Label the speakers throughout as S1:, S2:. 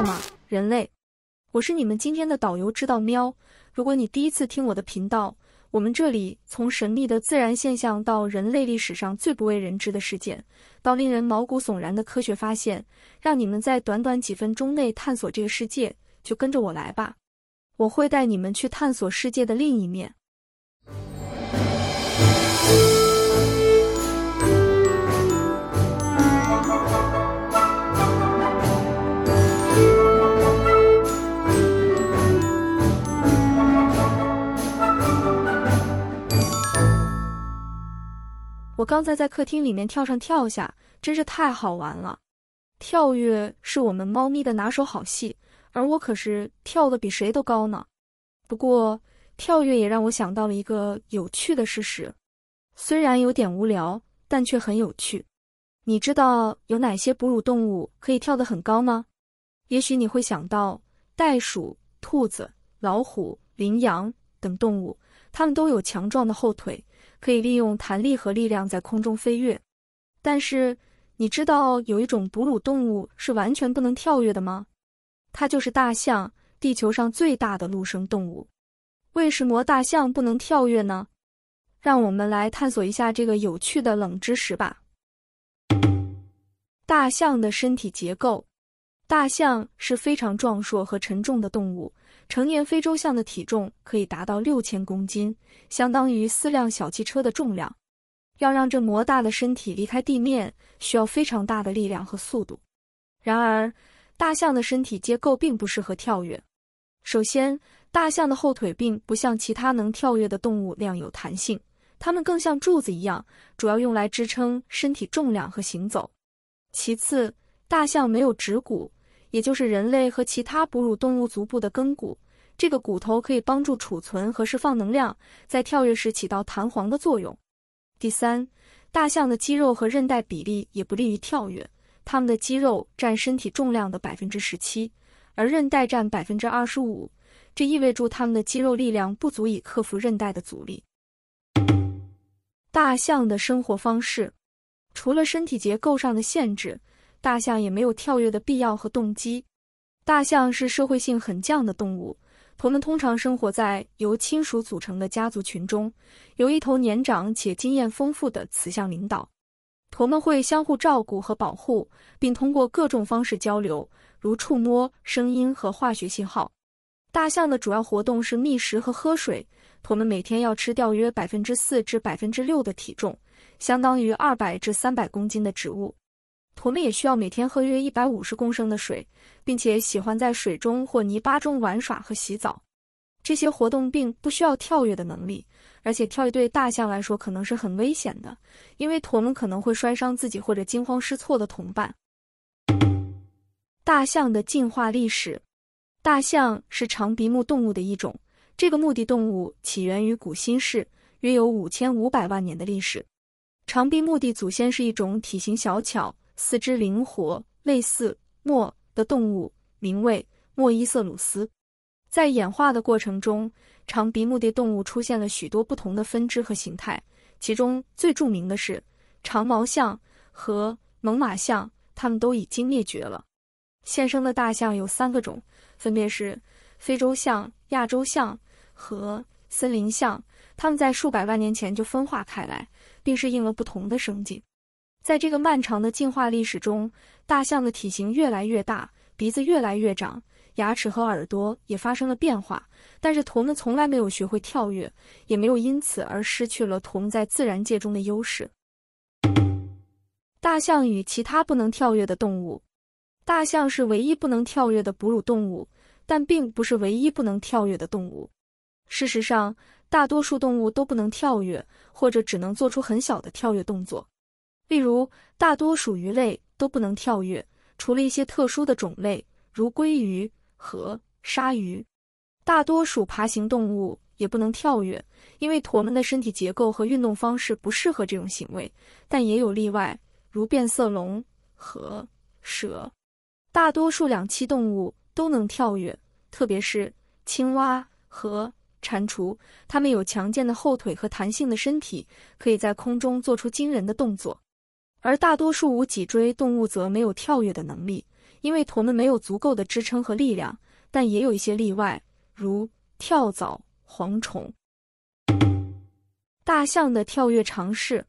S1: 好吗，人类？我是你们今天的导游，知道喵。如果你第一次听我的频道，我们这里从神秘的自然现象到人类历史上最不为人知的事件，到令人毛骨悚然的科学发现，让你们在短短几分钟内探索这个世界，就跟着我来吧。我会带你们去探索世界的另一面。我刚才在客厅里面跳上跳下，真是太好玩了。跳跃是我们猫咪的拿手好戏，而我可是跳得比谁都高呢。不过，跳跃也让我想到了一个有趣的事实，虽然有点无聊，但却很有趣。你知道有哪些哺乳动物可以跳得很高吗？也许你会想到袋鼠、兔子、老虎、羚羊等动物，它们都有强壮的后腿。可以利用弹力和力量在空中飞跃，但是你知道有一种哺乳动物是完全不能跳跃的吗？它就是大象，地球上最大的陆生动物。为什么大象不能跳跃呢？让我们来探索一下这个有趣的冷知识吧。大象的身体结构。大象是非常壮硕和沉重的动物。成年非洲象的体重可以达到六千公斤，相当于四辆小汽车的重量。要让这魔大的身体离开地面，需要非常大的力量和速度。然而，大象的身体结构并不适合跳跃。首先，大象的后腿并不像其他能跳跃的动物那样有弹性，它们更像柱子一样，主要用来支撑身体重量和行走。其次，大象没有趾骨。也就是人类和其他哺乳动物足部的根骨，这个骨头可以帮助储存和释放能量，在跳跃时起到弹簧的作用。第三，大象的肌肉和韧带比例也不利于跳跃，它们的肌肉占身体重量的百分之十七，而韧带占百分之二十五，这意味着它们的肌肉力量不足以克服韧带的阻力。大象的生活方式，除了身体结构上的限制。大象也没有跳跃的必要和动机。大象是社会性很强的动物，它们通常生活在由亲属组成的家族群中，由一头年长且经验丰富的雌象领导。它们会相互照顾和保护，并通过各种方式交流，如触摸、声音和化学信号。大象的主要活动是觅食和喝水。驼们每天要吃掉约百分之四至百分之六的体重，相当于二百至三百公斤的植物。它们也需要每天喝约一百五十公升的水，并且喜欢在水中或泥巴中玩耍和洗澡。这些活动并不需要跳跃的能力，而且跳跃对大象来说可能是很危险的，因为驼们可能会摔伤自己或者惊慌失措的同伴。大象的进化历史。大象是长鼻目动物的一种，这个目的动物起源于古新世，约有五千五百万年的历史。长鼻目的祖先是一种体型小巧。四肢灵活，类似貘的动物，名为貘伊瑟鲁斯。在演化的过程中，长鼻目的动物出现了许多不同的分支和形态，其中最著名的是长毛象和猛犸象，它们都已经灭绝了。现生的大象有三个种，分别是非洲象、亚洲象和森林象。它们在数百万年前就分化开来，并适应了不同的生境。在这个漫长的进化历史中，大象的体型越来越大，鼻子越来越长，牙齿和耳朵也发生了变化。但是，它们从来没有学会跳跃，也没有因此而失去了它们在自然界中的优势。大象与其他不能跳跃的动物。大象是唯一不能跳跃的哺乳动物，但并不是唯一不能跳跃的动物。事实上，大多数动物都不能跳跃，或者只能做出很小的跳跃动作。例如，大多数鱼类都不能跳跃，除了一些特殊的种类，如鲑鱼和鲨鱼。大多数爬行动物也不能跳跃，因为驼们的身体结构和运动方式不适合这种行为。但也有例外，如变色龙和蛇。大多数两栖动物都能跳跃，特别是青蛙和蟾蜍，它们有强健的后腿和弹性的身体，可以在空中做出惊人的动作。而大多数无脊椎动物则没有跳跃的能力，因为驼们没有足够的支撑和力量，但也有一些例外，如跳蚤、蝗虫。大象的跳跃尝试。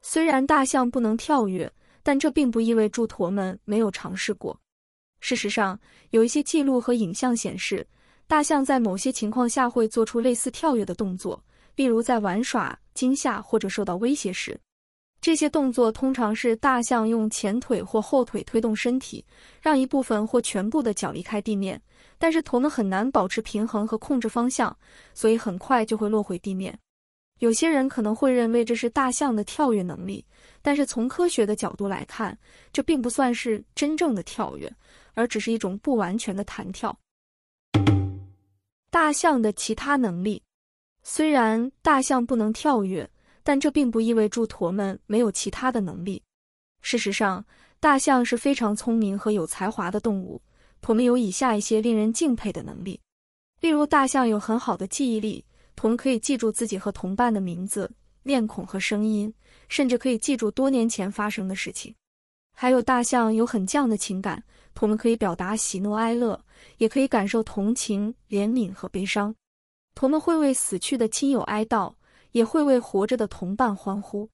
S1: 虽然大象不能跳跃，但这并不意味着驼们没有尝试过。事实上，有一些记录和影像显示，大象在某些情况下会做出类似跳跃的动作，例如在玩耍、惊吓或者受到威胁时。这些动作通常是大象用前腿或后腿推动身体，让一部分或全部的脚离开地面。但是驼们很难保持平衡和控制方向，所以很快就会落回地面。有些人可能会认为这是大象的跳跃能力，但是从科学的角度来看，这并不算是真正的跳跃，而只是一种不完全的弹跳。大象的其他能力。虽然大象不能跳跃，但这并不意味着驼们没有其他的能力。事实上，大象是非常聪明和有才华的动物。驼们有以下一些令人敬佩的能力，例如，大象有很好的记忆力，驼们可以记住自己和同伴的名字、面孔和声音，甚至可以记住多年前发生的事情。还有，大象有很犟的情感，驼们可以表达喜怒哀乐，也可以感受同情、怜悯和悲伤。驼们会为死去的亲友哀悼。也会为活着的同伴欢呼。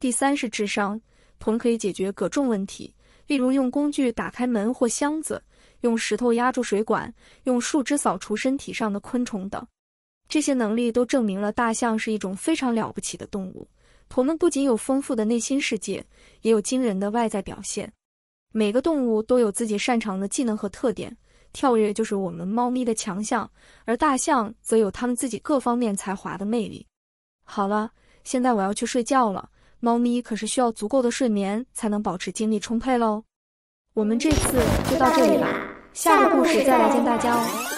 S1: 第三是智商，驼们可以解决各种问题，例如用工具打开门或箱子，用石头压住水管，用树枝扫除身体上的昆虫等。这些能力都证明了大象是一种非常了不起的动物。驼们不仅有丰富的内心世界，也有惊人的外在表现。每个动物都有自己擅长的技能和特点，跳跃就是我们猫咪的强项，而大象则有它们自己各方面才华的魅力。好了，现在我要去睡觉了。猫咪可是需要足够的睡眠才能保持精力充沛喽。我们这次就到这里了，下个故事再来见大家哦。